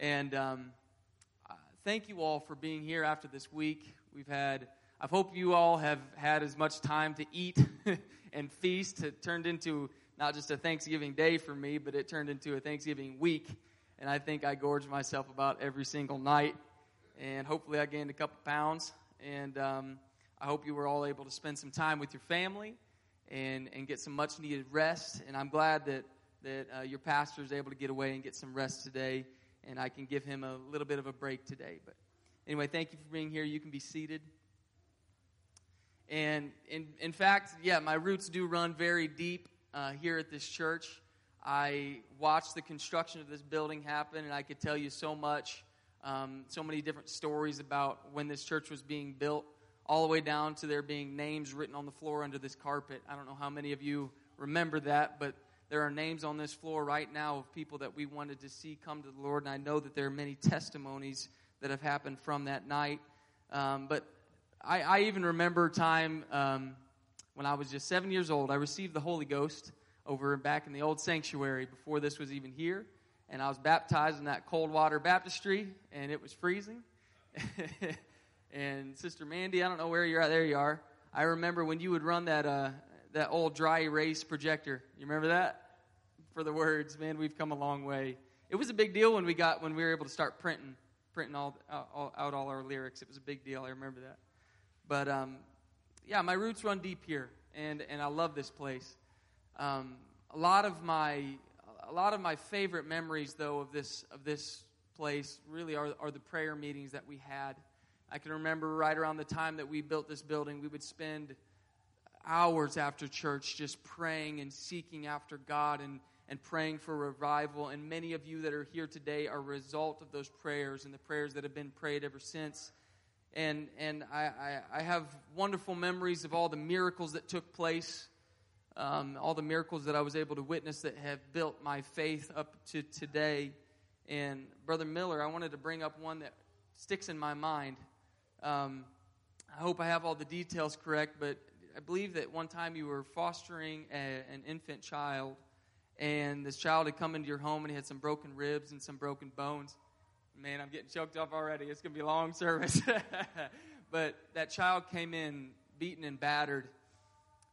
And um, uh, thank you all for being here after this week. We've had, I hope you all have had as much time to eat and feast. It turned into not just a Thanksgiving day for me, but it turned into a Thanksgiving week. And I think I gorged myself about every single night. And hopefully I gained a couple pounds. And um, I hope you were all able to spend some time with your family and, and get some much needed rest. And I'm glad that, that uh, your pastor is able to get away and get some rest today. And I can give him a little bit of a break today. But anyway, thank you for being here. You can be seated. And in, in fact, yeah, my roots do run very deep uh, here at this church. I watched the construction of this building happen, and I could tell you so much, um, so many different stories about when this church was being built, all the way down to there being names written on the floor under this carpet. I don't know how many of you remember that, but there are names on this floor right now of people that we wanted to see come to the Lord, and I know that there are many testimonies that have happened from that night. Um, but I, I, even remember a time. Um, when I was just seven years old, I received the Holy Ghost over back in the old sanctuary before this was even here. And I was baptized in that cold water baptistry, and it was freezing. and Sister Mandy, I don't know where you're at. There you are. I remember when you would run that uh, that old dry erase projector. You remember that? For the words, man, we've come a long way. It was a big deal when we got when we were able to start printing printing all, all out all our lyrics. It was a big deal. I remember that. But um, yeah, my roots run deep here, and, and I love this place. Um, a lot of my a lot of my favorite memories, though, of this of this place really are, are the prayer meetings that we had. I can remember right around the time that we built this building, we would spend hours after church just praying and seeking after God and, and praying for revival. And many of you that are here today are a result of those prayers and the prayers that have been prayed ever since and and I, I, I, have wonderful memories of all the miracles that took place, um, all the miracles that I was able to witness that have built my faith up to today. And Brother Miller, I wanted to bring up one that sticks in my mind. Um, I hope I have all the details correct, but I believe that one time you were fostering a, an infant child, and this child had come into your home and he had some broken ribs and some broken bones Man, I'm getting choked up already. It's going to be a long service. but that child came in beaten and battered,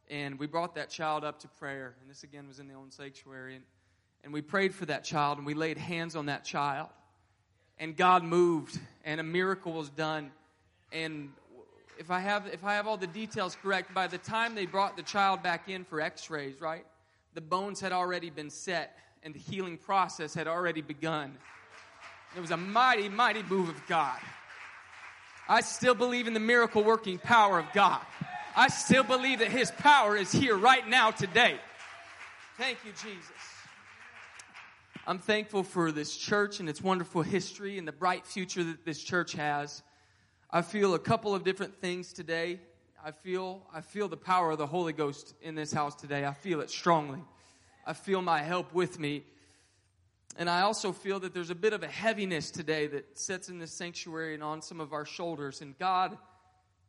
and we brought that child up to prayer. And this again was in the own sanctuary. And, and we prayed for that child, and we laid hands on that child. And God moved, and a miracle was done. And if I have if I have all the details correct, by the time they brought the child back in for X-rays, right, the bones had already been set, and the healing process had already begun. It was a mighty, mighty move of God. I still believe in the miracle working power of God. I still believe that His power is here right now today. Thank you, Jesus. I'm thankful for this church and its wonderful history and the bright future that this church has. I feel a couple of different things today. I feel I feel the power of the Holy Ghost in this house today. I feel it strongly. I feel my help with me and I also feel that there's a bit of a heaviness today that sits in this sanctuary and on some of our shoulders. And God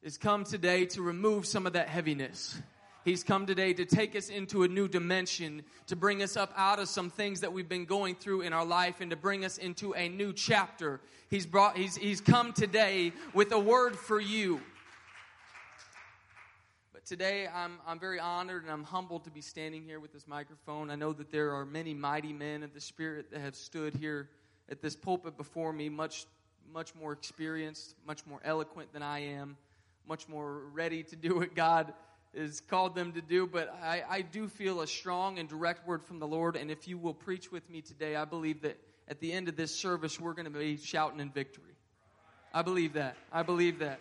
has come today to remove some of that heaviness. He's come today to take us into a new dimension, to bring us up out of some things that we've been going through in our life and to bring us into a new chapter. He's brought, he's, he's come today with a word for you But today I'm, I'm very honored and I'm humbled to be standing here with this microphone. I know that there are many mighty men of the Spirit that have stood here at this pulpit before me, much, much more experienced, much more eloquent than I am, much more ready to do what God has called them to do. But I, I do feel a strong and direct word from the Lord. And if you will preach with me today, I believe that at the end of this service, we're going to be shouting in victory. I believe that. I believe that.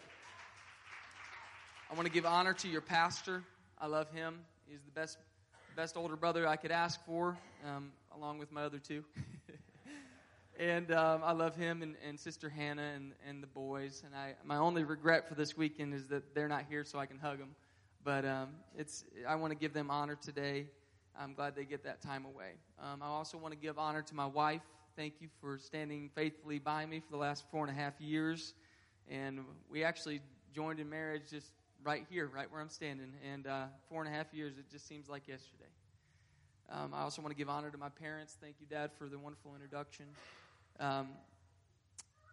I want to give honor to your pastor. I love him. He's the best, best older brother I could ask for, um, along with my other two. and um, I love him and, and Sister Hannah and, and the boys. And I, my only regret for this weekend is that they're not here so I can hug them. But um, it's, I want to give them honor today. I'm glad they get that time away. Um, I also want to give honor to my wife. Thank you for standing faithfully by me for the last four and a half years. And we actually joined in marriage just right here, right where I'm standing. And uh, four and a half years, it just seems like yesterday. Um, I also want to give honor to my parents. Thank you, Dad, for the wonderful introduction. Um,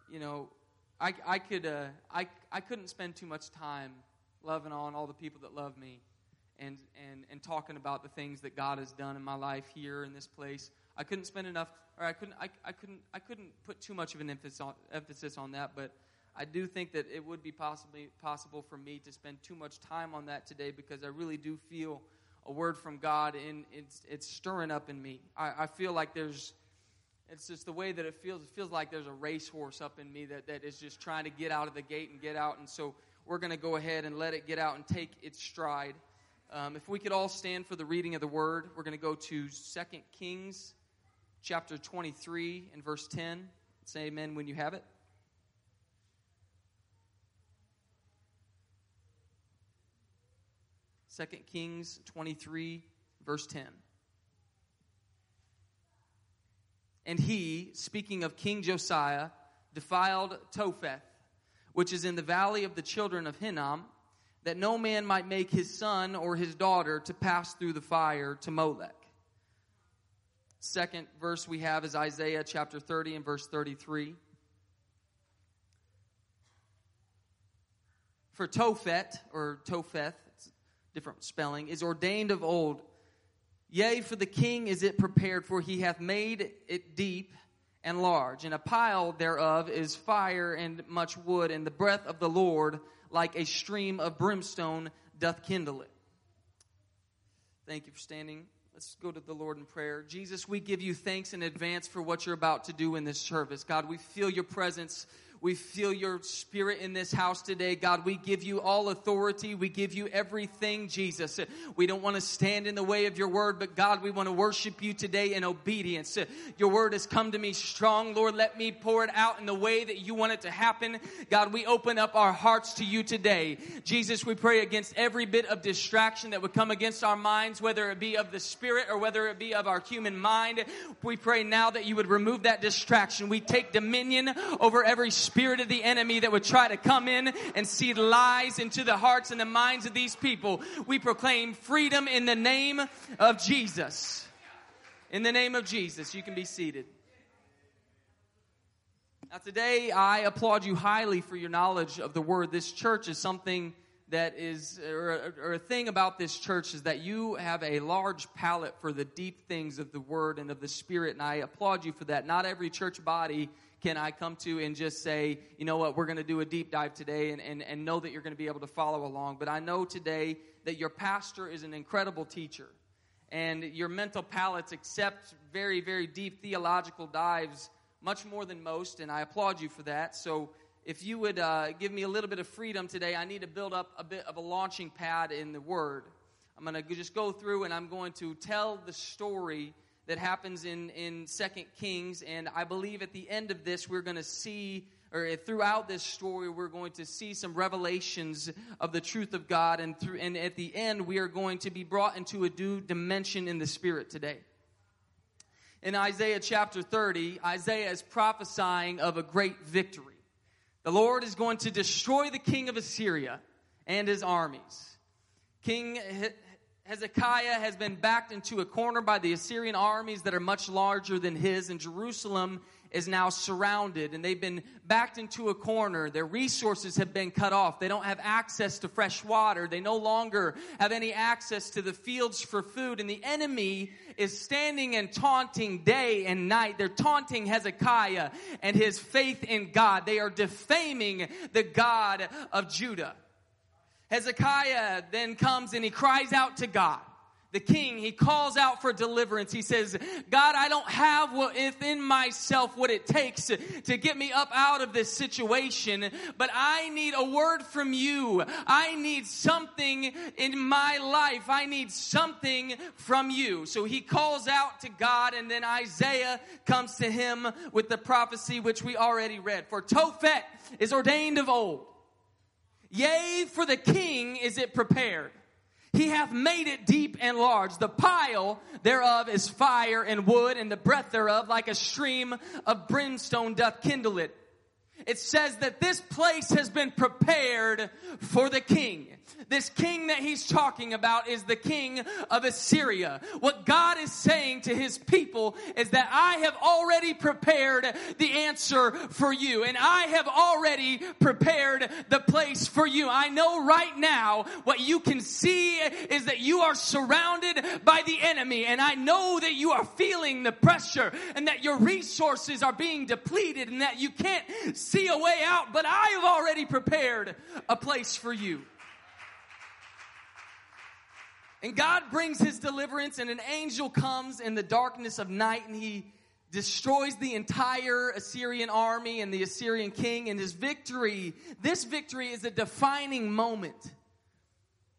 you know, I, I could, uh, I, I couldn't spend too much time loving on all the people that love me and, and, and talking about the things that God has done in my life here in this place. I couldn't spend enough, or I couldn't, I, I couldn't, I couldn't put too much of an emphasis on, emphasis on that, but I do think that it would be possibly possible for me to spend too much time on that today because I really do feel a word from God and it's, it's stirring up in me. I, I feel like there's, it's just the way that it feels. It feels like there's a racehorse up in me that, that is just trying to get out of the gate and get out. And so we're going to go ahead and let it get out and take its stride. Um, if we could all stand for the reading of the word, we're going to go to 2 Kings chapter 23 and verse 10. Say amen when you have it. 2 Kings 23, verse 10. And he, speaking of King Josiah, defiled Topheth, which is in the valley of the children of Hinnom, that no man might make his son or his daughter to pass through the fire to Molech. Second verse we have is Isaiah chapter 30 and verse 33. For Tophet, or Topheth, different spelling, is ordained of old. Yea, for the king is it prepared, for he hath made it deep and large, and a pile thereof is fire and much wood, and the breath of the Lord, like a stream of brimstone, doth kindle it. Thank you for standing. Let's go to the Lord in prayer. Jesus, we give you thanks in advance for what you're about to do in this service. God, we feel your presence we feel your spirit in this house today. God, we give you all authority. We give you everything, Jesus. We don't want to stand in the way of your word, but God, we want to worship you today in obedience. Your word has come to me strong. Lord, let me pour it out in the way that you want it to happen. God, we open up our hearts to you today. Jesus, we pray against every bit of distraction that would come against our minds, whether it be of the spirit or whether it be of our human mind. We pray now that you would remove that distraction. We take dominion over every spirit spirit of the enemy that would try to come in and seed lies into the hearts and the minds of these people. We proclaim freedom in the name of Jesus. In the name of Jesus, you can be seated. Now, today, I applaud you highly for your knowledge of the word. This church is something that is, or, or, a thing about this church is that you have a large palate for the deep things of the word and of the spirit, and I applaud you for that. Not every church body can I come to and just say, you know what, we're going to do a deep dive today and, and, and know that you're going to be able to follow along. But I know today that your pastor is an incredible teacher and your mental palates accept very, very deep theological dives much more than most, and I applaud you for that. So if you would uh, give me a little bit of freedom today, I need to build up a bit of a launching pad in the Word. I'm going to just go through and I'm going to tell the story that happens in, in 2 Kings. And I believe at the end of this, we're going to see, or eh, throughout this story, we're going to see some revelations of the truth of God. And, through, and at the end, we are going to be brought into a new dimension in the Spirit today. In Isaiah chapter 30, Isaiah is prophesying of a great victory. The Lord is going to destroy the king of Assyria and his armies. King Hezekiah has been backed into a corner by the Assyrian armies that are much larger than his, and Jerusalem is now surrounded, and they've been backed into a corner. Their resources have been cut off. They don't have access to fresh water. They no longer have any access to the fields for food, and the enemy is standing and taunting day and night. They're taunting Hezekiah and his faith in God. They are defaming the God of Judah. Hezekiah then comes and he cries out to God. The king, he calls out for deliverance. He says, God, I don't have within myself what it takes to, get me up out of this situation, but I need a word from you. I need something in my life. I need something from you. So he calls out to God, and then Isaiah comes to him with the prophecy which we already read. For Tophet is ordained of old Yea, for the king is it prepared. He hath made it deep and large. The pile thereof is fire and wood, and the breath thereof like a stream of brimstone doth kindle it. it says that this place has been prepared for the king. This king that he's talking about is the king of Assyria. What God is saying to his people is that I have already prepared the answer for you, and I have already prepared the place for you. I know right now what you can see is that you are surrounded by the enemy, and I know that you are feeling the pressure and that your resources are being depleted and that you can't see a way out, but I have already prepared a place for you. And God brings his deliverance, and an angel comes in the darkness of night, and he destroys the entire Assyrian army and the Assyrian king. And his victory, this victory is a defining moment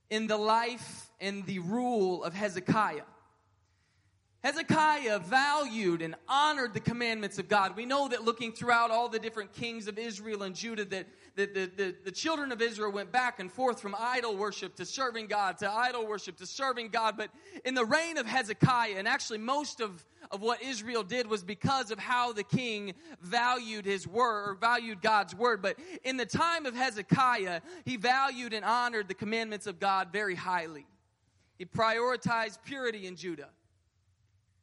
in the life and the rule of Hezekiah. Hezekiah valued and honored the commandments of God. We know that looking throughout all the different kings of Israel and Judah, that, that the, the, the children of Israel went back and forth from idol worship to serving God, to idol worship to serving God. But in the reign of Hezekiah, and actually most of, of what Israel did was because of how the king valued his word, or valued God's word. But in the time of Hezekiah, he valued and honored the commandments of God very highly. He prioritized purity in Judah.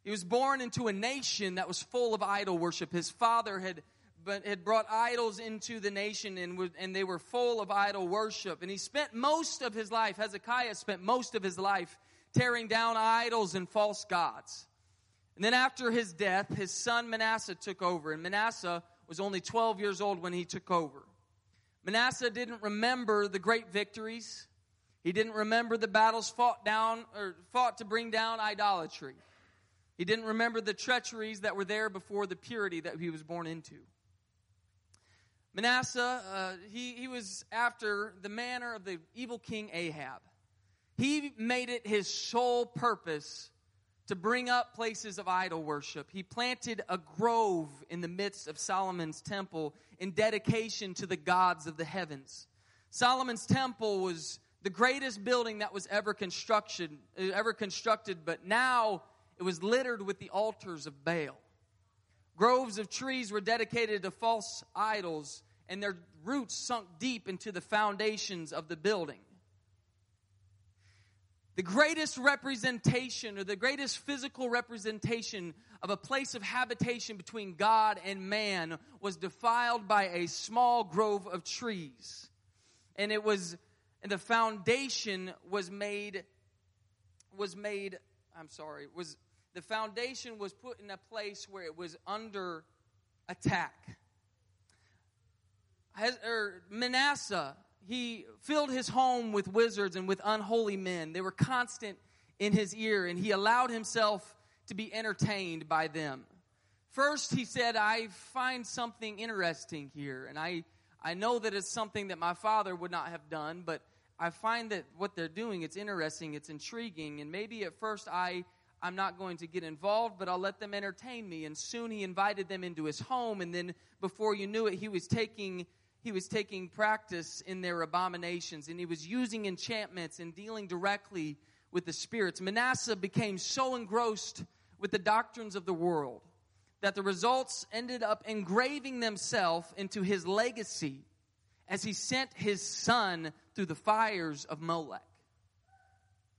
He was born into a nation that was full of idol worship. His father had, but had brought idols into the nation and, and they were full of idol worship. And he spent most of his life, Hezekiah spent most of his life tearing down idols and false gods. And then after his death, his son Manasseh took over. And Manasseh was only 12 years old when he took over. Manasseh didn't remember the great victories. He didn't remember the battles fought down or fought to bring down idolatry. He didn't remember the treacheries that were there before the purity that he was born into. Manasseh, uh, he, he was after the manner of the evil king Ahab. He made it his sole purpose to bring up places of idol worship. He planted a grove in the midst of Solomon's temple in dedication to the gods of the heavens. Solomon's temple was the greatest building that was ever constructed, ever constructed, but now it was littered with the altars of Baal. Groves of trees were dedicated to false idols, and their roots sunk deep into the foundations of the building. The greatest representation, or the greatest physical representation of a place of habitation between God and man, was defiled by a small grove of trees. And it was, and the foundation was made, was made, I'm sorry, was the foundation was put in a place where it was under attack. Has, er, Manasseh, he filled his home with wizards and with unholy men. They were constant in his ear, and he allowed himself to be entertained by them. First, he said, I find something interesting here, and I, I know that it's something that my father would not have done, but I find that what they're doing, it's interesting, it's intriguing, and maybe at first I I'm not going to get involved, but I'll let them entertain me. And soon he invited them into his home, and then before you knew it, he was taking he was taking practice in their abominations, and he was using enchantments and dealing directly with the spirits. Manasseh became so engrossed with the doctrines of the world that the results ended up engraving themselves into his legacy as he sent his son through the fires of Molech.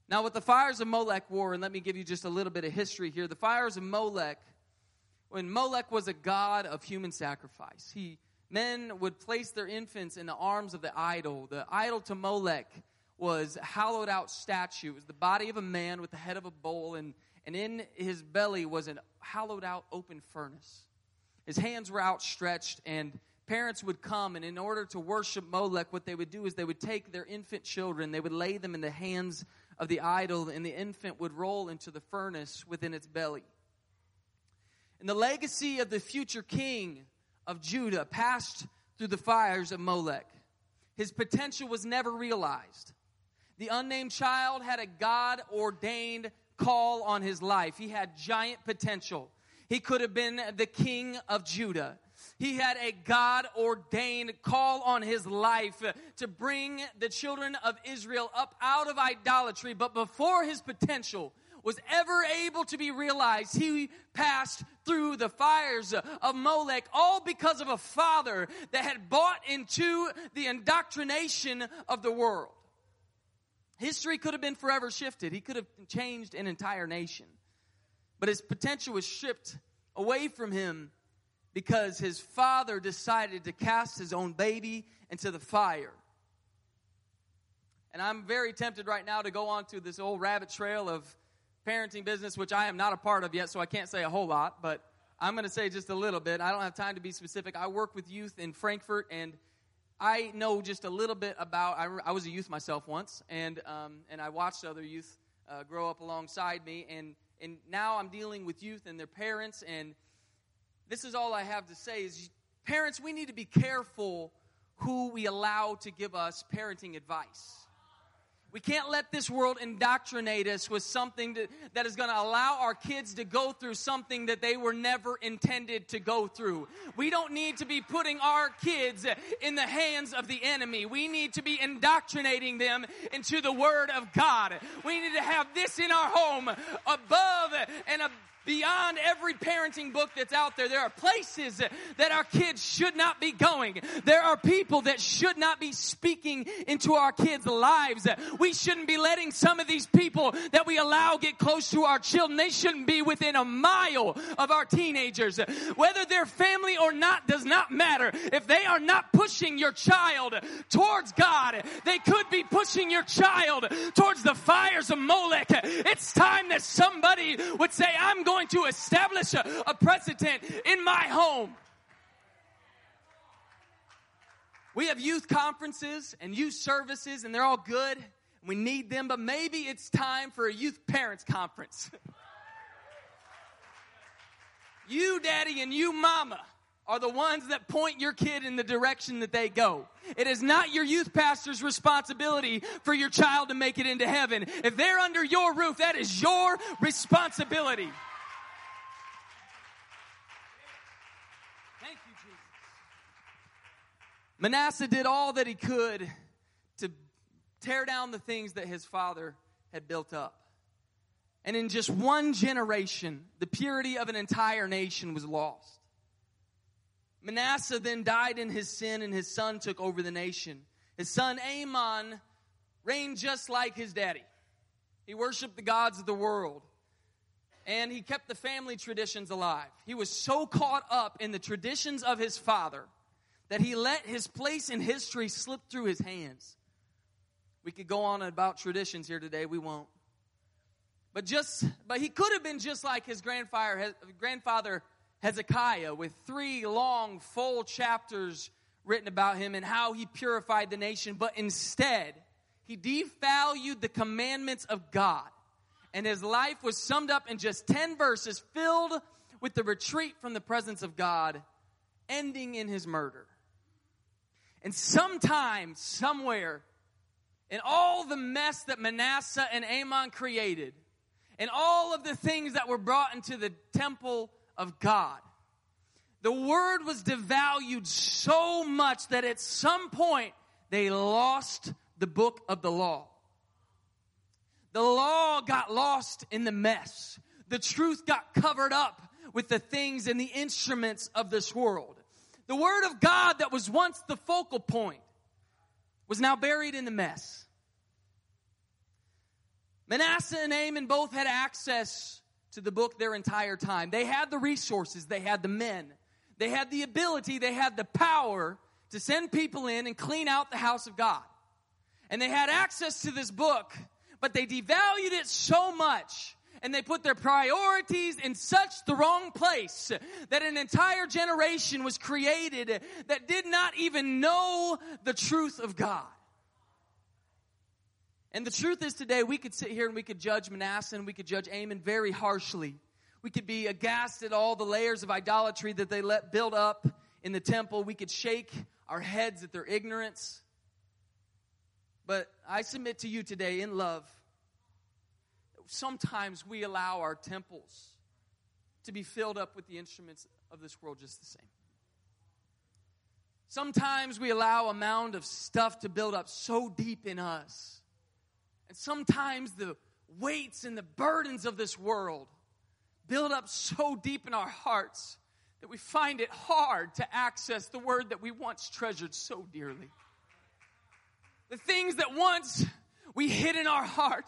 Now, with the fires of Molech war, and let me give you just a little bit of history here. The fires of Molech, when Molech was a god of human sacrifice, he men would place their infants in the arms of the idol. The idol to Molech was a hollowed out statue. It was the body of a man with the head of a bull, and, and in his belly was a hollowed out open furnace. His hands were outstretched, and parents would come, and in order to worship Molech, what they would do is they would take their infant children, they would lay them in the hands of the idol, and the infant would roll into the furnace within its belly. And the legacy of the future king of Judah passed through the fires of Molech. His potential was never realized. The unnamed child had a God ordained call on his life. He had giant potential. He could have been the king of Judah. He had a God ordained call on his life to bring the children of Israel up out of idolatry. But before his potential was ever able to be realized, he passed through the fires of Molech, all because of a father that had bought into the indoctrination of the world. History could have been forever shifted. He could have changed an entire nation. But his potential was stripped away from him because his father decided to cast his own baby into the fire. And I'm very tempted right now to go on to this old rabbit trail of parenting business, which I am not a part of yet, so I can't say a whole lot, but I'm going to say just a little bit. I don't have time to be specific. I work with youth in Frankfurt, and I know just a little bit about. I, I was a youth myself once, and um, and I watched other youth uh, grow up alongside me, and and now I'm dealing with youth and their parents, and this is all I have to say is, parents, we need to be careful who we allow to give us parenting advice. We can't let this world indoctrinate us with something that, that is going to allow our kids to go through something that they were never intended to go through. We don't need to be putting our kids in the hands of the enemy. We need to be indoctrinating them into the Word of God. We need to have this in our home above and above beyond every parenting book that's out there. There are places that our kids should not be going. There are people that should not be speaking into our kids' lives. We shouldn't be letting some of these people that we allow get close to our children. They shouldn't be within a mile of our teenagers. Whether they're family or not does not matter. If they are not pushing your child towards God, they could be pushing your child towards the fires of Molech. It's time that somebody would say, I'm going going to establish a, a precedent in my home. We have youth conferences and youth services, and they're all good. We need them, but maybe it's time for a youth parents conference. you, daddy, and you, mama, are the ones that point your kid in the direction that they go. It is not your youth pastor's responsibility for your child to make it into heaven. If they're under your roof, that is your responsibility. Manasseh did all that he could to tear down the things that his father had built up. And in just one generation, the purity of an entire nation was lost. Manasseh then died in his sin, and his son took over the nation. His son Amon reigned just like his daddy. He worshiped the gods of the world, and he kept the family traditions alive. He was so caught up in the traditions of his father that he let his place in history slip through his hands. We could go on about traditions here today, we won't. But just but he could have been just like his grandfather grandfather Hezekiah with three long full chapters written about him and how he purified the nation, but instead he devalued the commandments of God. And his life was summed up in just 10 verses filled with the retreat from the presence of God, ending in his murder. And sometime, somewhere, in all the mess that Manasseh and Amon created, and all of the things that were brought into the temple of God, the word was devalued so much that at some point they lost the book of the law. The law got lost in the mess. The truth got covered up with the things and the instruments of this world. The Word of God that was once the focal point was now buried in the mess. Manasseh and Amon both had access to the book their entire time. They had the resources, they had the men, they had the ability, they had the power to send people in and clean out the house of God. And they had access to this book, but they devalued it so much and they put their priorities in such the wrong place that an entire generation was created that did not even know the truth of God. And the truth is today, we could sit here and we could judge Manasseh and we could judge Amon very harshly. We could be aghast at all the layers of idolatry that they let build up in the temple. We could shake our heads at their ignorance. But I submit to you today in love sometimes we allow our temples to be filled up with the instruments of this world just the same. Sometimes we allow a mound of stuff to build up so deep in us. And sometimes the weights and the burdens of this world build up so deep in our hearts that we find it hard to access the word that we once treasured so dearly. The things that once we hid in our heart.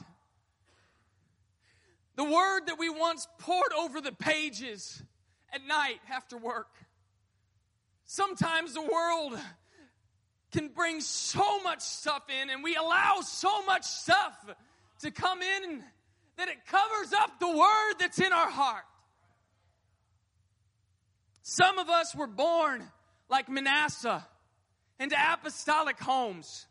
The word that we once pored over the pages at night after work. Sometimes the world can bring so much stuff in, and we allow so much stuff to come in that it covers up the word that's in our heart. Some of us were born like Manasseh into apostolic homes.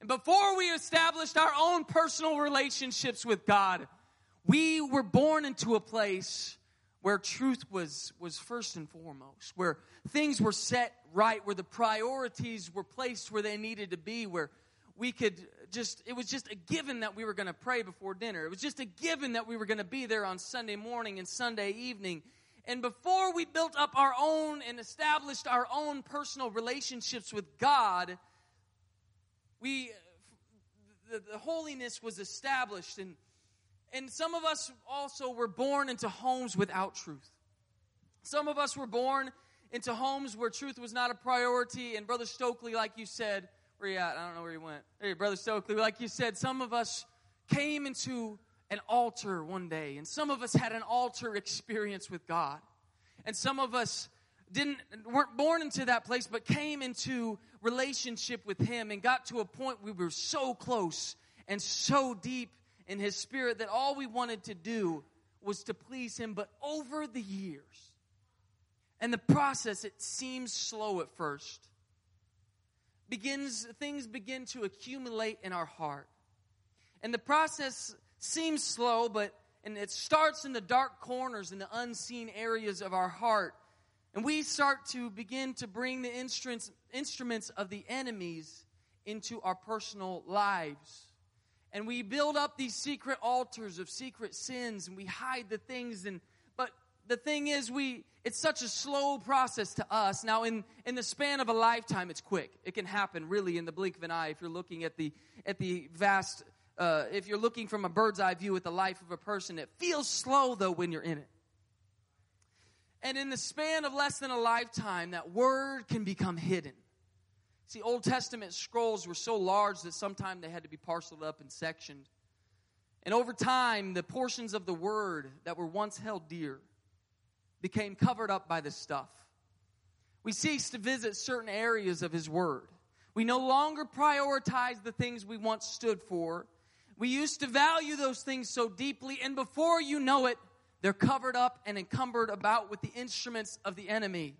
And before we established our own personal relationships with God, we were born into a place where truth was, was first and foremost, where things were set right, where the priorities were placed where they needed to be, where we could just, it was just a given that we were going to pray before dinner. It was just a given that we were going to be there on Sunday morning and Sunday evening. And before we built up our own and established our own personal relationships with God, we, the, the holiness was established. And, and some of us also were born into homes without truth. Some of us were born into homes where truth was not a priority. And Brother Stokely, like you said, where you at? I don't know where you went. Hey, Brother Stokely, like you said, some of us came into an altar one day, and some of us had an altar experience with God. And some of us didn't weren't born into that place, but came into relationship with Him and got to a point we were so close and so deep in His Spirit that all we wanted to do was to please Him. But over the years, and the process, it seems slow at first begins things begin to accumulate in our heart. And the process seems slow, but and it starts in the dark corners in the unseen areas of our heart. And we start to begin to bring the instruments instruments of the enemies into our personal lives. And we build up these secret altars of secret sins and we hide the things and but the thing is we it's such a slow process to us. Now in in the span of a lifetime it's quick. It can happen really in the blink of an eye if you're looking at the at the vast uh, if you're looking from a bird's eye view at the life of a person it feels slow though when you're in it. And in the span of less than a lifetime that word can become hidden see old testament scrolls were so large that sometimes they had to be parceled up and sectioned and over time the portions of the word that were once held dear became covered up by this stuff. We cease to visit certain areas of His Word. We no longer prioritize the things we once stood for. We used to value those things so deeply, and before you know it, they're covered up and encumbered about with the instruments of the enemy.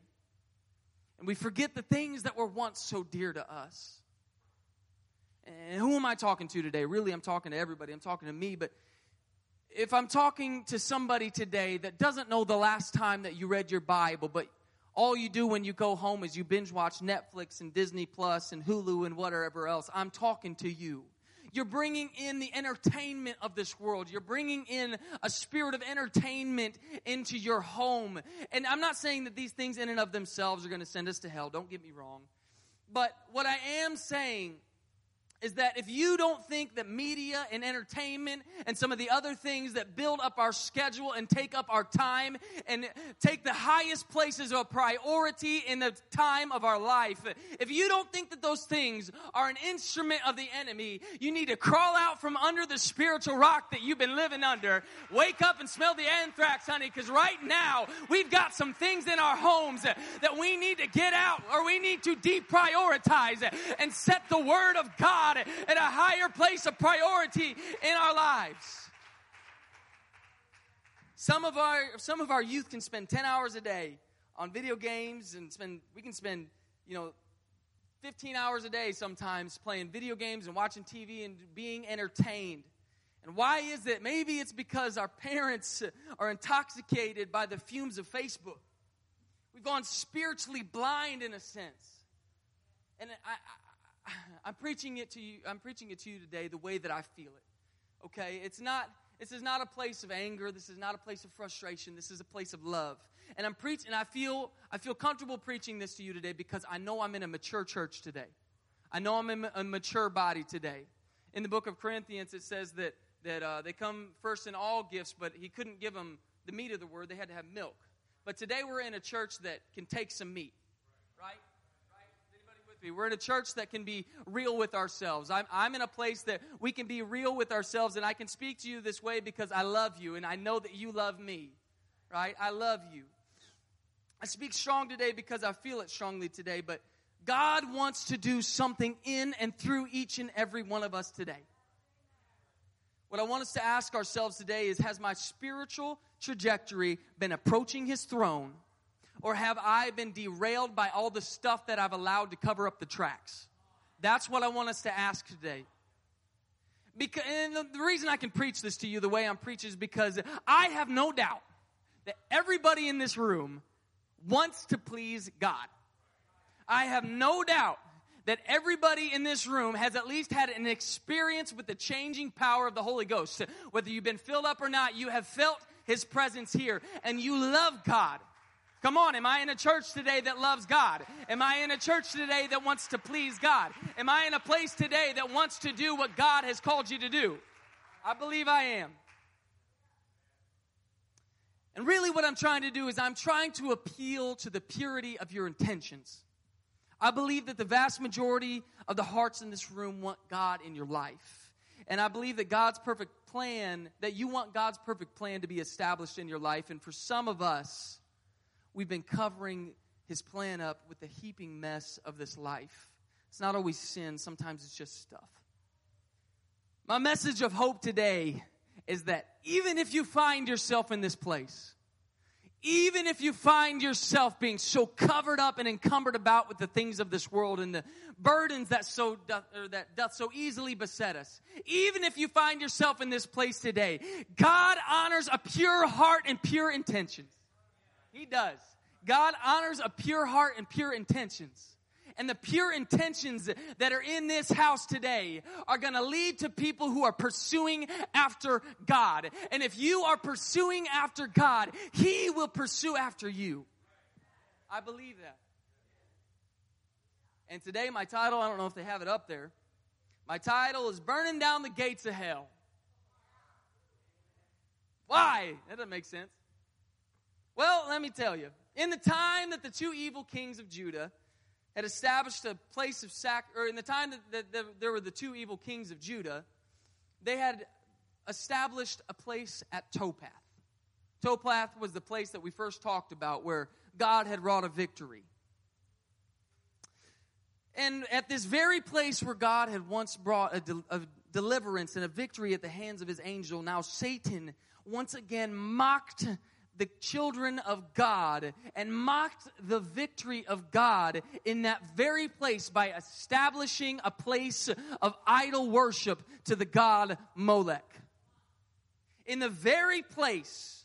And we forget the things that were once so dear to us. And who am I talking to today? Really, I'm talking to everybody. I'm talking to me, but if I'm talking to somebody today that doesn't know the last time that you read your Bible, but all you do when you go home is you binge watch Netflix and Disney Plus and Hulu and whatever else, I'm talking to you. You're bringing in the entertainment of this world. You're bringing in a spirit of entertainment into your home. And I'm not saying that these things in and of themselves are going to send us to hell. Don't get me wrong. But what I am saying is that if you don't think that media and entertainment and some of the other things that build up our schedule and take up our time and take the highest places of priority in the time of our life, if you don't think that those things are an instrument of the enemy, you need to crawl out from under the spiritual rock that you've been living under. Wake up and smell the anthrax, honey, because right now we've got some things in our homes that we need to get out or we need to deprioritize and set the word of God God at a higher place of priority in our lives. Some of our some of our youth can spend 10 hours a day on video games and spend we can spend, you know, 15 hours a day sometimes playing video games and watching TV and being entertained. And why is it? Maybe it's because our parents are intoxicated by the fumes of Facebook. We've gone spiritually blind in a sense. And I, I'm preaching it to you. I'm preaching it to you today the way that I feel it. Okay, it's not. This is not a place of anger. This is not a place of frustration. This is a place of love. And I'm preaching. I feel. I feel comfortable preaching this to you today because I know I'm in a mature church today. I know I'm in a mature body today. In the book of Corinthians, it says that that uh, they come first in all gifts, but he couldn't give them the meat of the word, they had to have milk. But today we're in a church that can take some meat, right? We're in a church that can be real with ourselves. I'm, I'm in a place that we can be real with ourselves, and I can speak to you this way because I love you, and I know that you love me, right? I love you. I speak strong today because I feel it strongly today, but God wants to do something in and through each and every one of us today. What I want us to ask ourselves today is Has my spiritual trajectory been approaching His throne? Or have I been derailed by all the stuff that I've allowed to cover up the tracks? That's what I want us to ask today. Because, and the reason I can preach this to you the way I'm preaching is because I have no doubt that everybody in this room wants to please God. I have no doubt that everybody in this room has at least had an experience with the changing power of the Holy Ghost. Whether you've been filled up or not, you have felt His presence here and you love God. Come on, am I in a church today that loves God? Am I in a church today that wants to please God? Am I in a place today that wants to do what God has called you to do? I believe I am. And really, what I'm trying to do is I'm trying to appeal to the purity of your intentions. I believe that the vast majority of the hearts in this room want God in your life. And I believe that God's perfect plan, that you want God's perfect plan to be established in your life. And for some of us, we've been covering his plan up with the heaping mess of this life. It's not always sin, sometimes it's just stuff. My message of hope today is that even if you find yourself in this place, even if you find yourself being so covered up and encumbered about with the things of this world and the burdens that so doth, that doth so easily beset us even if you find yourself in this place today god honors a pure heart and pure intentions he does god honors a pure heart and pure intentions and the pure intentions that are in this house today are going to lead to people who are pursuing after God. And if you are pursuing after God, He will pursue after you. I believe that. And today, my title, I don't know if they have it up there. My title is Burning Down the Gates of Hell. Why? That doesn't make sense. Well, let me tell you. In the time that the two evil kings of Judah had established a place of sac, or in the time that, that, that there were the two evil kings of Judah, they had established a place at Topath. Topath was the place that we first talked about where God had wrought a victory. And at this very place where God had once brought a, de- a deliverance and a victory at the hands of his angel, now Satan once again mocked the children of God and mocked the victory of God in that very place by establishing a place of idol worship to the god Molech. In the very place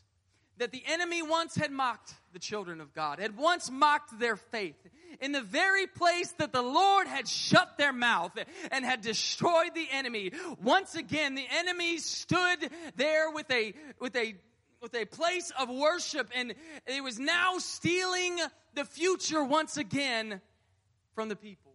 that the enemy once had mocked the children of God, had once mocked their faith, in the very place that the Lord had shut their mouth and had destroyed the enemy, once again the enemy stood there with a, with a with a place of worship, and it was now stealing the future once again from the people.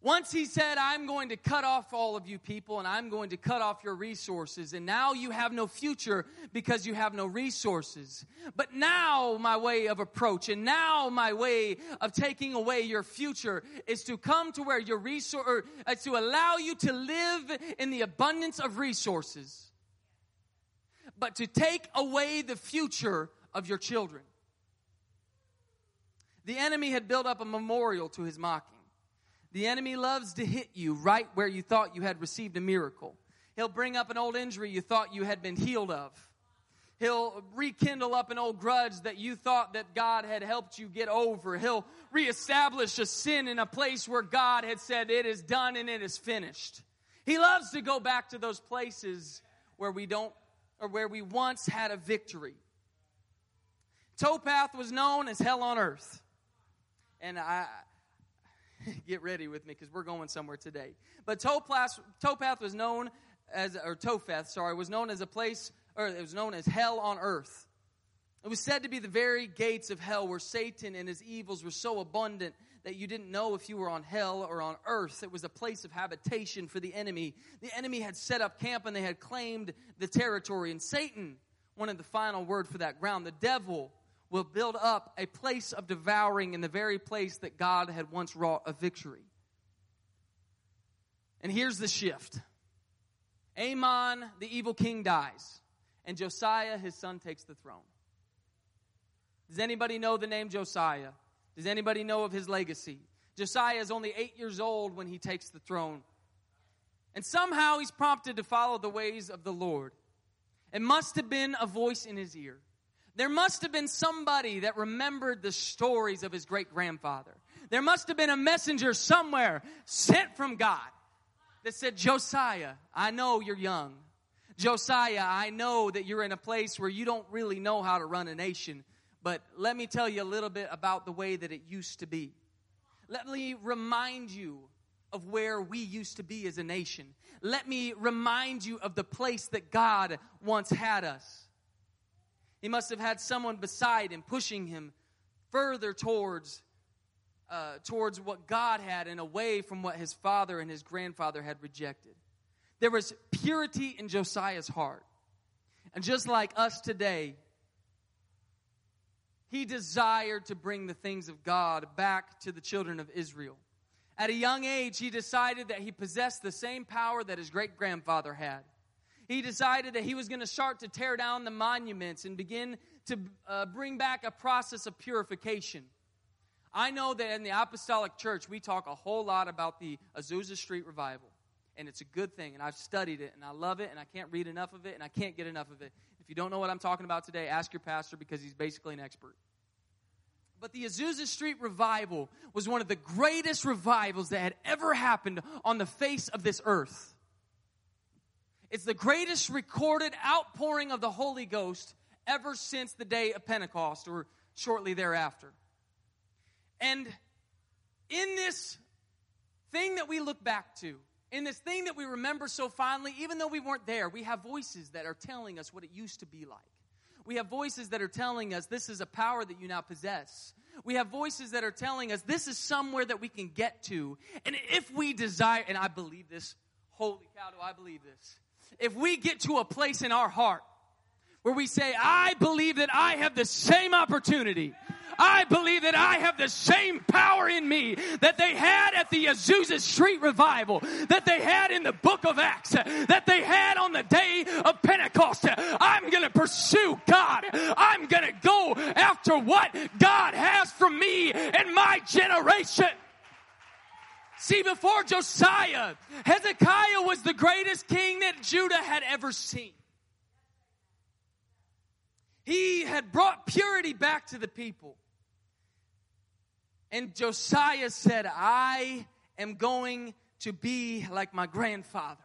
Once he said, I'm going to cut off all of you people and I'm going to cut off your resources. And now you have no future because you have no resources. But now my way of approach and now my way of taking away your future is to come to where your resource, uh, to allow you to live in the abundance of resources but to take away the future of your children. The enemy had built up a memorial to his mocking. The enemy loves to hit you right where you thought you had received a miracle. He'll bring up an old injury you thought you had been healed of. He'll rekindle up an old grudge that you thought that God had helped you get over. He'll reestablish a sin in a place where God had said it is done and it is finished. He loves to go back to those places where we don't or where we once had a victory. Towpath was known as hell on earth. And I get ready with me because we're going somewhere today. But Towpath, Towpath was known as, or Topheth, sorry, was known as a place, or it was known as hell on earth. It was said to be the very gates of hell where Satan and his evils were so abundant that you didn't know if you were on hell or on earth. It was a place of habitation for the enemy. The enemy had set up camp and they had claimed the territory. And Satan wanted the final word for that ground. The devil will build up a place of devouring in the very place that God had once wrought a victory. And here's the shift Amon, the evil king, dies, and Josiah, his son, takes the throne. Does anybody know the name Josiah? Does anybody know of his legacy? Josiah is only eight years old when he takes the throne. And somehow he's prompted to follow the ways of the Lord. It must have been a voice in his ear. There must have been somebody that remembered the stories of his great grandfather. There must have been a messenger somewhere sent from God that said, Josiah, I know you're young. Josiah, I know that you're in a place where you don't really know how to run a nation, but let me tell you a little bit about the way that it used to be. Let me remind you of where we used to be as a nation. Let me remind you of the place that God once had us. He must have had someone beside him pushing him further towards uh, towards what God had and away from what his father and his grandfather had rejected. There was purity in Josiah's heart. And just like us today, he desired to bring the things of God back to the children of Israel. At a young age, he decided that he possessed the same power that his great grandfather had. He decided that he was going to start to tear down the monuments and begin to uh, bring back a process of purification. I know that in the Apostolic Church, we talk a whole lot about the Azusa Street Revival. And it's a good thing, and I've studied it, and I love it, and I can't read enough of it, and I can't get enough of it. If you don't know what I'm talking about today, ask your pastor because he's basically an expert. But the Azusa Street revival was one of the greatest revivals that had ever happened on the face of this earth. It's the greatest recorded outpouring of the Holy Ghost ever since the day of Pentecost or shortly thereafter. And in this thing that we look back to, in this thing that we remember so fondly, even though we weren't there, we have voices that are telling us what it used to be like. We have voices that are telling us this is a power that you now possess. We have voices that are telling us this is somewhere that we can get to. And if we desire, and I believe this, holy cow, do I believe this? If we get to a place in our heart where we say, I believe that I have the same opportunity I believe that I have the same power in me that they had at the Azusa Street revival, that they had in the book of Acts, that they had on the day of Pentecost. I'm going to pursue God. I'm going to go after what God has for me and my generation. See, before Josiah, Hezekiah was the greatest king that Judah had ever seen. He had brought purity back to the people. And Josiah said, I am going to be like my grandfather.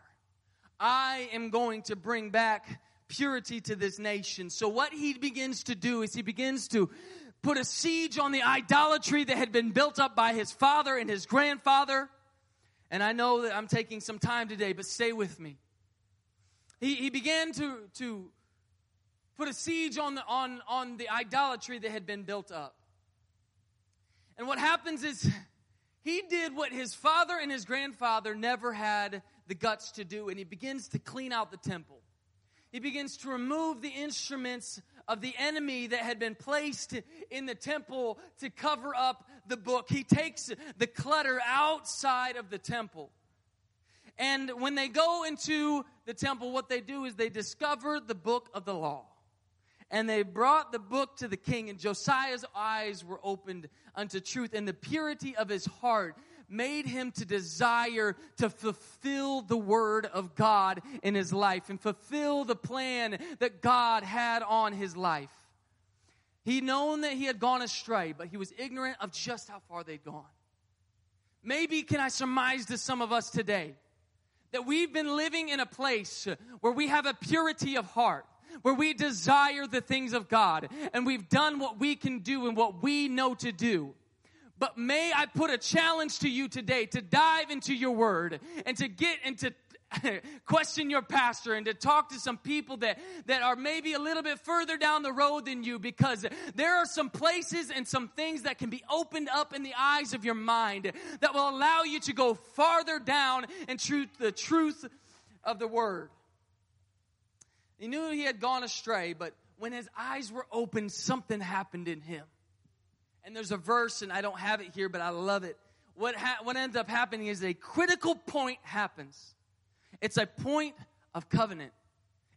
I am going to bring back purity to this nation. So, what he begins to do is he begins to put a siege on the idolatry that had been built up by his father and his grandfather. And I know that I'm taking some time today, but stay with me. He, he began to, to put a siege on the, on, on the idolatry that had been built up. And what happens is he did what his father and his grandfather never had the guts to do, and he begins to clean out the temple. He begins to remove the instruments of the enemy that had been placed in the temple to cover up the book. He takes the clutter outside of the temple. And when they go into the temple, what they do is they discover the book of the law. And they brought the book to the king, and Josiah's eyes were opened unto truth, and the purity of his heart made him to desire to fulfill the word of God in his life and fulfill the plan that God had on his life. He'd known that he had gone astray, but he was ignorant of just how far they'd gone. Maybe can I surmise to some of us today that we've been living in a place where we have a purity of heart where we desire the things of God and we've done what we can do and what we know to do. But may I put a challenge to you today to dive into your word and to get into question your pastor and to talk to some people that, that are maybe a little bit further down the road than you because there are some places and some things that can be opened up in the eyes of your mind that will allow you to go farther down and into the truth of the word. He knew he had gone astray, but when his eyes were opened, something happened in him. And there's a verse, and I don't have it here, but I love it. What, ha- what ends up happening is a critical point happens. It's a point of covenant.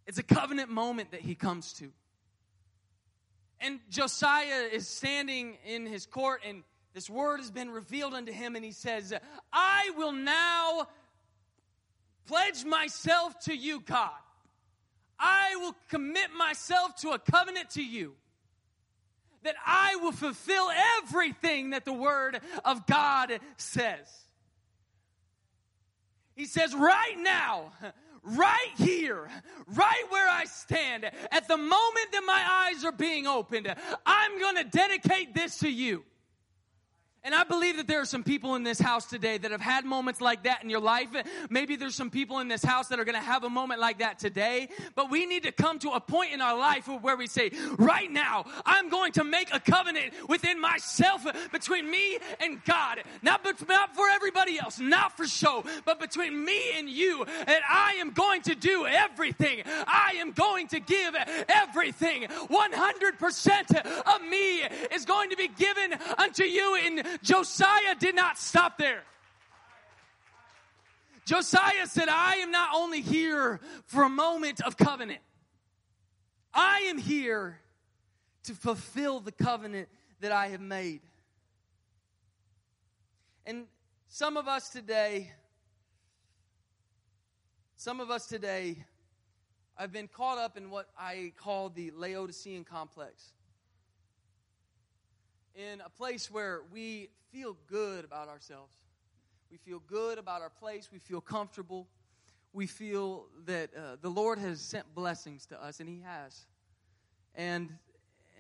It's a covenant moment that he comes to. And Josiah is standing in his court, and this word has been revealed unto him, and he says, I will now pledge myself to you, God. I will commit myself to a covenant to you that I will fulfill everything that the Word of God says. He says, right now, right here, right where I stand, at the moment that my eyes are being opened, I'm going to dedicate this to you. And I believe that there are some people in this house today that have had moments like that in your life. Maybe there's some people in this house that are going to have a moment like that today. But we need to come to a point in our life where we say, right now, I'm going to make a covenant within myself between me and God. Not, not for everybody else, not for show, but between me and you. And I am going to do everything. I am going to give everything. 100% of me is going to be given unto you in Josiah did not stop there. Josiah said, I am not only here for a moment of covenant, I am here to fulfill the covenant that I have made. And some of us today, some of us today, I've been caught up in what I call the Laodicean complex in a place where we feel good about ourselves. We feel good about our place. We feel comfortable. We feel that uh, the Lord has sent blessings to us, and He has. And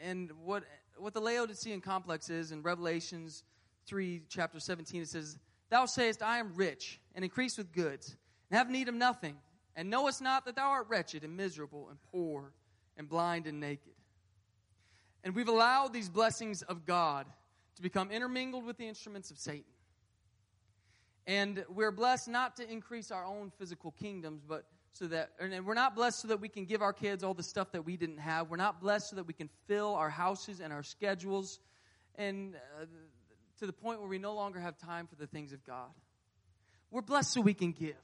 and what what the Laodicean complex is in Revelations three, chapter seventeen, it says, "Thou sayest, I am rich and increase with goods, and have need of nothing, and knowest not that thou art wretched and miserable and poor and blind and naked." And we've allowed these blessings of God to become intermingled with the instruments of Satan. And we're blessed not to increase our own physical kingdoms, but so that, and we're not blessed so that we can give our kids all the stuff that we didn't have. We're not blessed so that we can fill our houses and our schedules, and uh, to the point where we no longer have time for the things of God. We're blessed so we can give.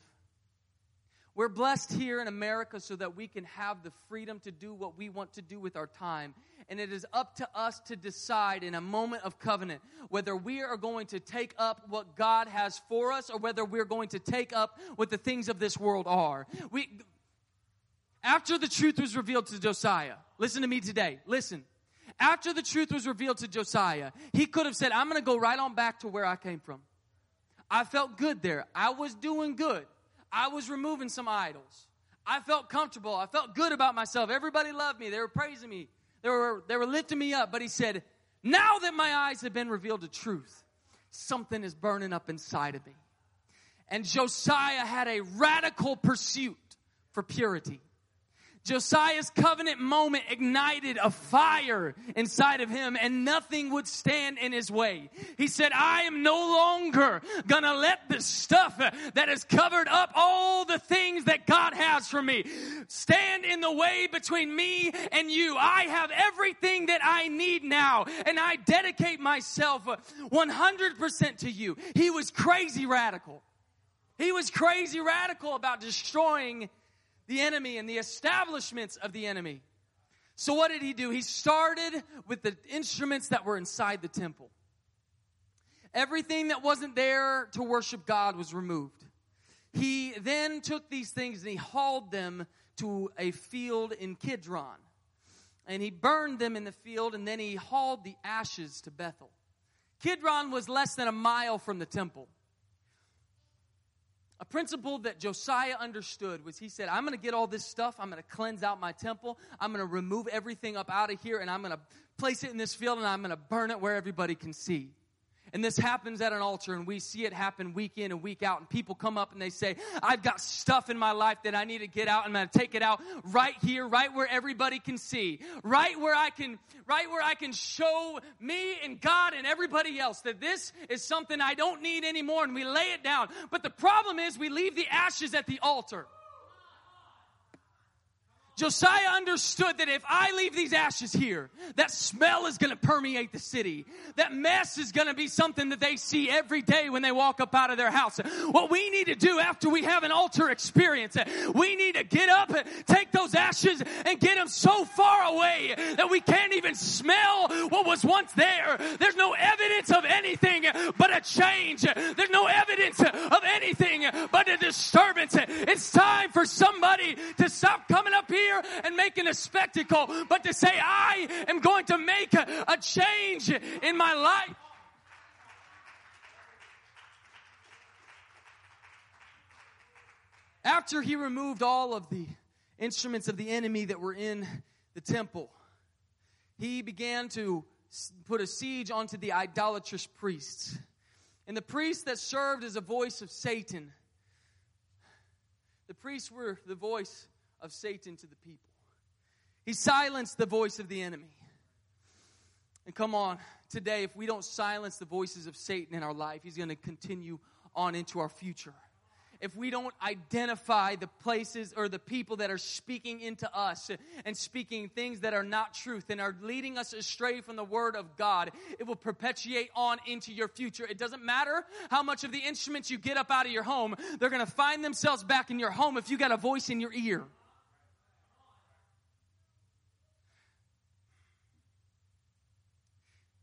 We're blessed here in America so that we can have the freedom to do what we want to do with our time. And it is up to us to decide in a moment of covenant whether we are going to take up what God has for us or whether we're going to take up what the things of this world are. We, after the truth was revealed to Josiah, listen to me today. Listen. After the truth was revealed to Josiah, he could have said, I'm going to go right on back to where I came from. I felt good there. I was doing good. I was removing some idols. I felt comfortable. I felt good about myself. Everybody loved me. They were praising me. They were, they were lifting me up. But he said, Now that my eyes have been revealed to truth, something is burning up inside of me. And Josiah had a radical pursuit for purity. Josiah's covenant moment ignited a fire inside of him and nothing would stand in his way. He said, I am no longer gonna let the stuff that has covered up all the things that God has for me stand in the way between me and you. I have everything that I need now and I dedicate myself 100% to you. He was crazy radical. He was crazy radical about destroying the enemy and the establishments of the enemy. So, what did he do? He started with the instruments that were inside the temple. Everything that wasn't there to worship God was removed. He then took these things and he hauled them to a field in Kidron. And he burned them in the field and then he hauled the ashes to Bethel. Kidron was less than a mile from the temple. A principle that Josiah understood was he said, I'm going to get all this stuff. I'm going to cleanse out my temple. I'm going to remove everything up out of here and I'm going to place it in this field and I'm going to burn it where everybody can see. And this happens at an altar, and we see it happen week in and week out. And people come up and they say, I've got stuff in my life that I need to get out. And I'm going to take it out right here, right where everybody can see, right where I can, right where I can show me and God and everybody else that this is something I don't need anymore. And we lay it down. But the problem is we leave the ashes at the altar. Josiah understood that if I leave these ashes here, that smell is going to permeate the city. That mess is going to be something that they see every day when they walk up out of their house. What we need to do after we have an altar experience, we need to get up, and take those ashes, and get them so far away that we can't even smell what was once there. There's no evidence of anything but a change. There's no evidence of anything but a disturbance. It's time for somebody to stop coming up here and making a spectacle, but to say, I am going to make a, a change in my life. After he removed all of the instruments of the enemy that were in the temple, he began to put a siege onto the idolatrous priests. And the priests that served as a voice of Satan, the priests were the voice of Satan to the people. He silenced the voice of the enemy. And come on, today, if we don't silence the voices of Satan in our life, he's going to continue on into our future if we don't identify the places or the people that are speaking into us and speaking things that are not truth and are leading us astray from the Word of God, it will perpetuate on into your future. It doesn't matter how much of the instruments you get up out of your home, they're going to find themselves back in your home if you got a voice in your ear.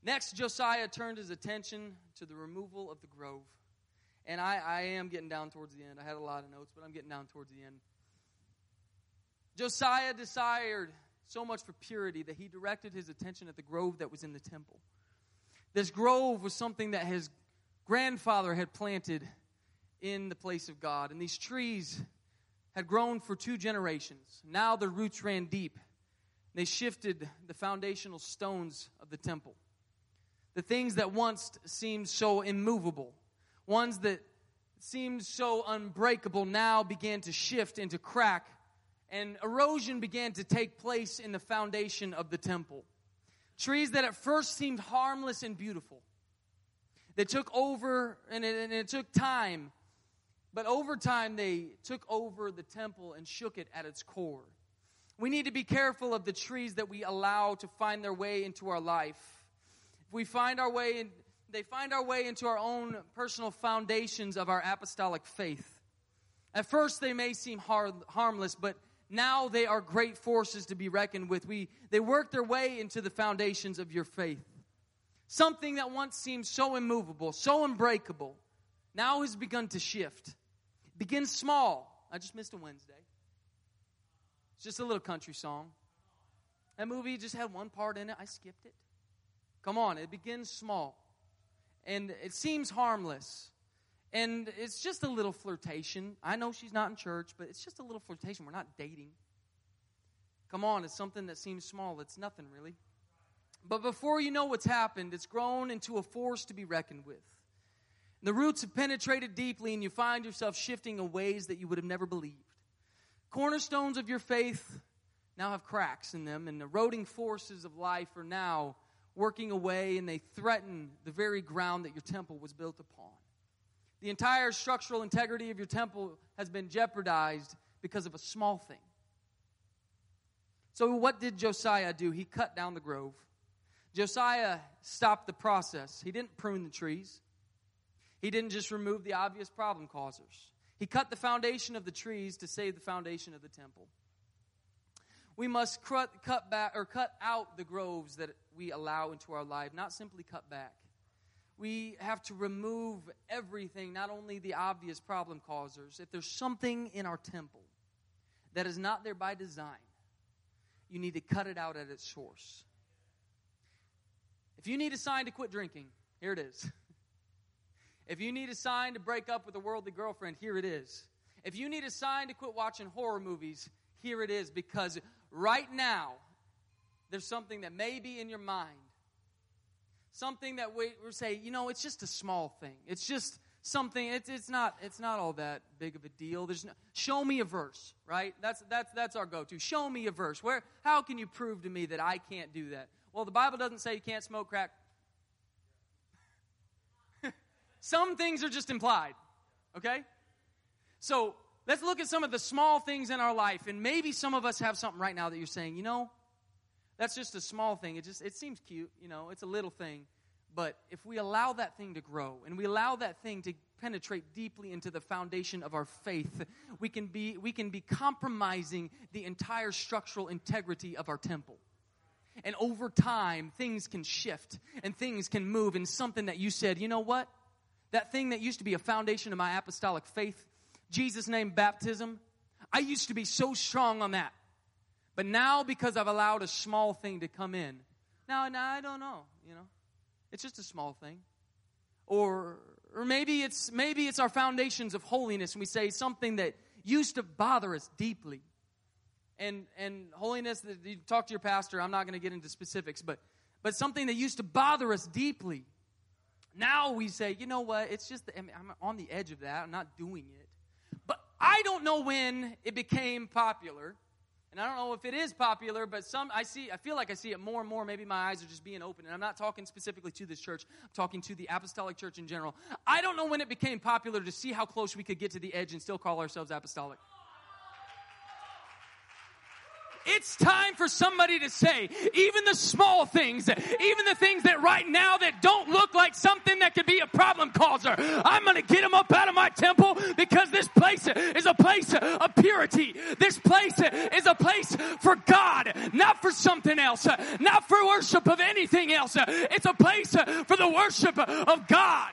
Next, Josiah turned his attention to the removal of the grove. And I, I am getting down towards the end. I had a lot of notes, but I'm getting down towards the end. Josiah desired so much for purity that he directed his attention at the grove that was in the temple. This grove was something that his grandfather had planted in the place of God. And these trees had grown for two generations. Now their roots ran deep. They shifted the foundational stones of the temple the things that once seemed so immovable, ones that seemed so unbreakable, now began to shift and to crack, and erosion began to take place in the foundation of the temple. Trees that at first seemed harmless and beautiful. They took over, and it, and it took time, but over time they took over the temple and shook it at its core. We need to be careful of the trees that we allow to find their way into our life if we find our way in, they find our way into our own personal foundations of our apostolic faith. At first, they may seem hard, harmless, but now they are great forces to be reckoned with. We, they work their way into the foundations of your faith. Something that once seemed so immovable, so unbreakable, now has begun to shift. Begins small. I just missed a Wednesday. It's just a little country song. That movie just had one part in it. I skipped it. Come on, it begins small. And it seems harmless. And it's just a little flirtation. I know she's not in church, but it's just a little flirtation. We're not dating. Come on, it's something that seems small. It's nothing really. But before you know what's happened, it's grown into a force to be reckoned with. The roots have penetrated deeply, and you find yourself shifting in ways that you would have never believed. Cornerstones of your faith now have cracks in them, and eroding forces of life are now working away and they threaten the very ground that your temple was built upon. The entire structural integrity of your temple has been jeopardized because of a small thing. So, what did Josiah do? He cut down the grove. Josiah stopped the process. He didn't prune the trees, he didn't just remove the obvious problem causers. He cut the foundation of the trees to save the foundation of the temple we must cut, cut back or cut out the groves that we allow into our life, not simply cut back. We have to remove everything, not only the obvious problem causers. If there's something in our temple that is not there by design, you need to cut it out at its source. If you need a sign to quit drinking, here it is. If you need a sign to break up with a worldly girlfriend, here it is. If you need a sign to quit watching horror movies, here it is because right now, there's something that may be in your mind. Something that we, we say, you know, it's just a small thing. It's just something it's, it's not it's not all that big of a deal there's no, show me a verse right that's that's that's our go-to show me a verse where how can you prove to me that i can't do that well the bible doesn't say you can't smoke crack some things are just implied okay so let's look at some of the small things in our life. And maybe some of us have something right now that you're saying, you know, that's just a small thing. It just it seems cute, you know, it's a little thing. But if we allow that thing to grow and we allow that thing to penetrate deeply into the foundation of our faith, we can be we can be compromising the entire structural integrity of our temple. And over time, things can shift and things can move. And something that you said, you know what? That thing that used to be a foundation of my apostolic faith, Jesus' name baptism, I used to be so strong on that. But now, because I've allowed a small thing to come in, now, now I don't know, you know. It's just a small thing. Or or maybe it's maybe it's our foundations of holiness and we say something that used to bother us deeply. And and holiness you talk to your pastor, I'm not going to get into specifics, but but something that used to bother us deeply. Now we say, you know what? It's just I'm on the edge of that. I'm not doing it. But I don't know when it became popular and I don't know if it is popular, but some I see I feel like I see it more and more. Maybe my eyes are just being open. And I'm not talking specifically to this church. I'm talking to the apostolic church in general. I don't know when it became popular to see how close we could get to the edge and still call ourselves apostolic. It's time for somebody to say, even the small things, even the things that right now that don't look like something that could be a problem causer, I'm going to get them up out of my temple because this place is a place of purity. This place is for God, not for something else, not for worship of anything else. It's a place for the worship of God.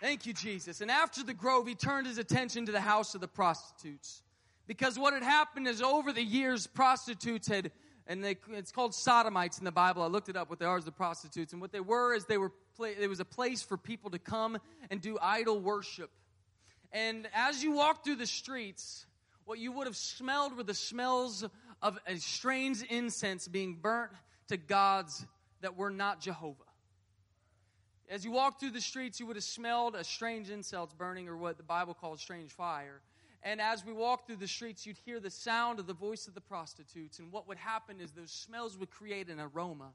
Thank you, Jesus. And after the grove, he turned his attention to the house of the prostitutes. Because what had happened is over the years, prostitutes had, and they, it's called sodomites in the Bible. I looked it up what they are as the prostitutes. And what they were is they were, it was a place for people to come and do idol worship. And as you walked through the streets, what you would have smelled were the smells of a strange incense being burnt to gods that were not Jehovah. As you walked through the streets, you would have smelled a strange incense burning, or what the Bible calls strange fire. And as we walked through the streets, you'd hear the sound of the voice of the prostitutes. And what would happen is those smells would create an aroma.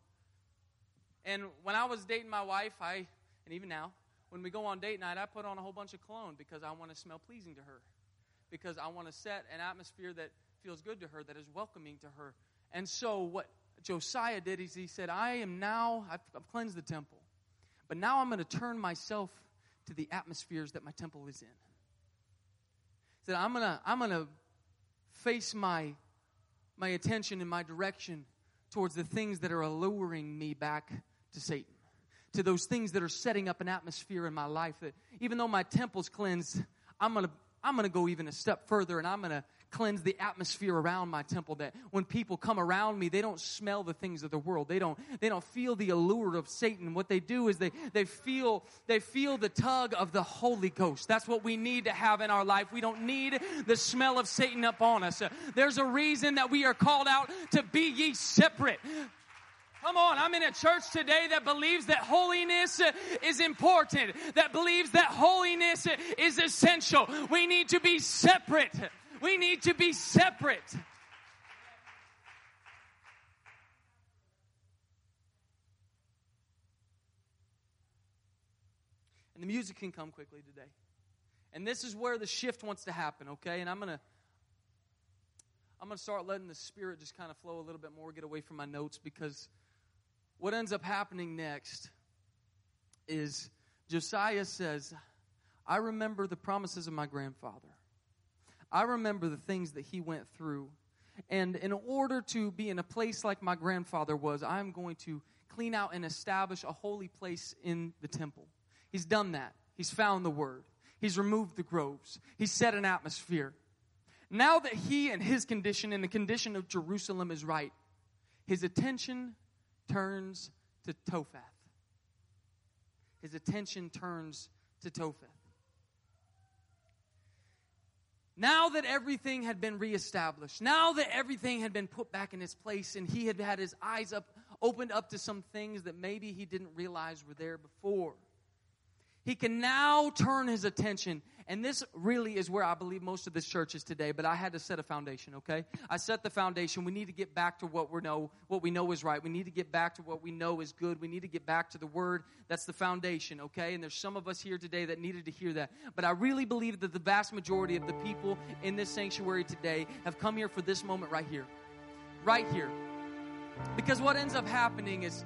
And when I was dating my wife, I, and even now, when we go on date night, I put on a whole bunch of cologne because I want to smell pleasing to her. Because I want to set an atmosphere that feels good to her, that is welcoming to her. And so what Josiah did is he said, I am now, I've, I've cleansed the temple. But now I'm going to turn myself to the atmospheres that my temple is in. That I'm going to I'm going to face my my attention and my direction towards the things that are alluring me back to Satan. To those things that are setting up an atmosphere in my life that even though my temple's cleansed, I'm going to I'm going to go even a step further and I'm going to cleanse the atmosphere around my temple that when people come around me they don't smell the things of the world. They don't they don't feel the allure of satan. What they do is they they feel they feel the tug of the holy ghost. That's what we need to have in our life. We don't need the smell of satan upon us. There's a reason that we are called out to be ye separate Come on, I'm in a church today that believes that holiness uh, is important, that believes that holiness uh, is essential. We need to be separate. We need to be separate. And the music can come quickly today. And this is where the shift wants to happen, okay? And I'm going to I'm going to start letting the spirit just kind of flow a little bit more, get away from my notes because what ends up happening next is Josiah says, I remember the promises of my grandfather. I remember the things that he went through. And in order to be in a place like my grandfather was, I'm going to clean out and establish a holy place in the temple. He's done that. He's found the word. He's removed the groves. He's set an atmosphere. Now that he and his condition and the condition of Jerusalem is right, his attention turns to Topheth. His attention turns to Topheth. Now that everything had been reestablished, now that everything had been put back in its place, and he had had his eyes up, opened up to some things that maybe he didn't realize were there before, He can now turn his attention and this really is where I believe most of this church is today, but I had to set a foundation, okay? I set the foundation. We need to get back to what we know, what we know is right. We need to get back to what we know is good. We need to get back to the word. That's the foundation, okay? And there's some of us here today that needed to hear that. But I really believe that the vast majority of the people in this sanctuary today have come here for this moment right here. Right here. Because what ends up happening is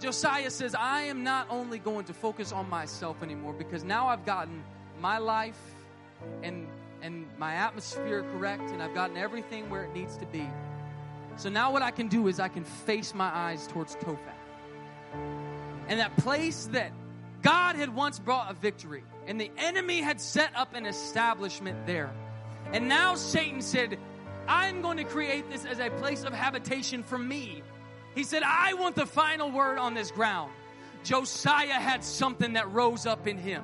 Josiah says, I am not only going to focus on myself anymore because now I've gotten my life and, and my atmosphere correct and I've gotten everything where it needs to be. So now what I can do is I can face my eyes towards Topheth. And that place that God had once brought a victory and the enemy had set up an establishment there. And now Satan said, I'm going to create this as a place of habitation for me he said, I want the final word on this ground. Josiah had something that rose up in him.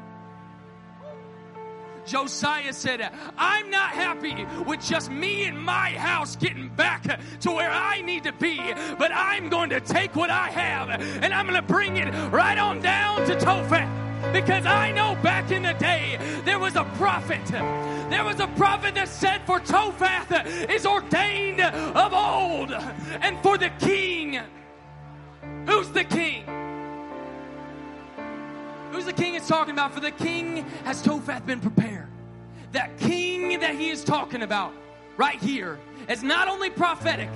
Josiah said, I'm not happy with just me and my house getting back to where I need to be, but I'm going to take what I have and I'm going to bring it right on down to Topheth. Because I know back in the day there was a prophet. There was a prophet that said, For Topheth is ordained of old, and for the king. Who's the king? Who's the king is talking about? For the king has Topheth been prepared. That king that he is talking about right here is not only prophetic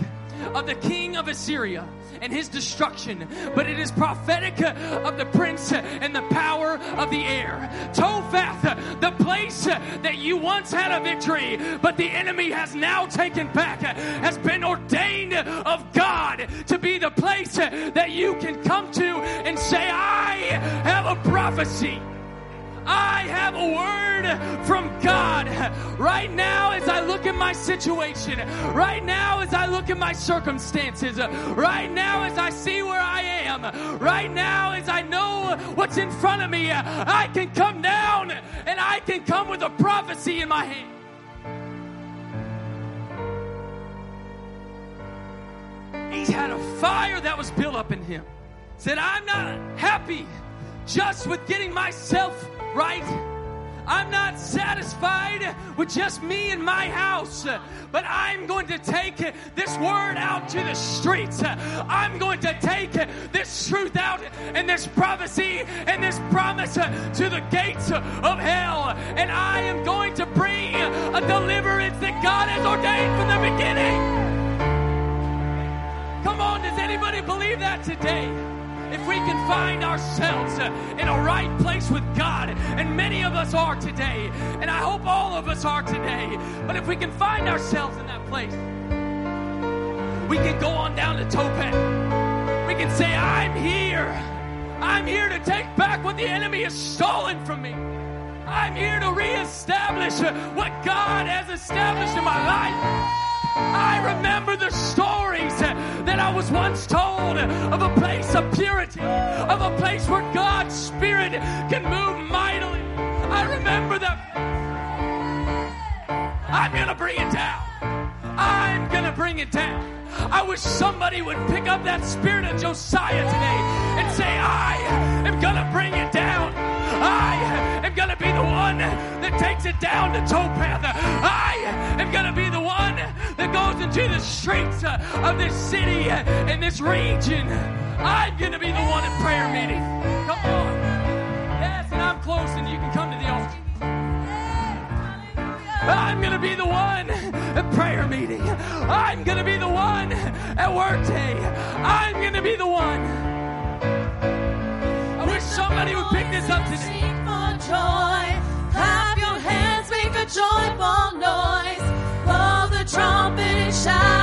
of the king of Assyria and his destruction, but it is prophetic of the prince and the power of the air. Topheth, the place that you once had a victory, but the enemy has now taken back, has been ordained of God to be the place that you can come to and say, I have a prophecy. I have a word from God. Right now, as I look at my situation, right now, as I look at my circumstances, right now, as I see where I am, right now, as I know what's in front of me, I can come down and I can come with a prophecy in my hand. He's had a fire that was built up in him. Said, I'm not happy just with getting myself right? I'm not satisfied with just me and my house, but I'm going to take this word out to the streets. I'm going to take this truth out and this prophecy and this promise to the gates of hell. And I am going to bring a deliverance that God has ordained from the beginning. Come on, does anybody believe that today? If we can find ourselves uh, in a right place with God, and many of us are today, and I hope all of us are today, but if we can find ourselves in that place, we can go on down to Topheth. We can say, I'm here. I'm here to take back what the enemy has stolen from me. I'm here to reestablish what God has established in my life. I remember the stories that I was once told of a place of purity, of a place where God's Spirit can move mightily. I remember that. I'm going to bring it down. I'm going to bring it down. I wish somebody would pick up that spirit of Josiah today and say, I am going to bring it down. I am going to be the one that takes it down to Topheth. I am going to be the one that goes into the streets of this city and this region. I'm going to be the one at prayer meeting. Come on. Yes, and I'm close, and you can come to the altar. I'm going to be the one at prayer meeting. I'm going to be the one at work day. I'm going to be the one. I wish somebody would pick this up today. Clap your hands, make a joyful noise. Blow the trumpet and shout.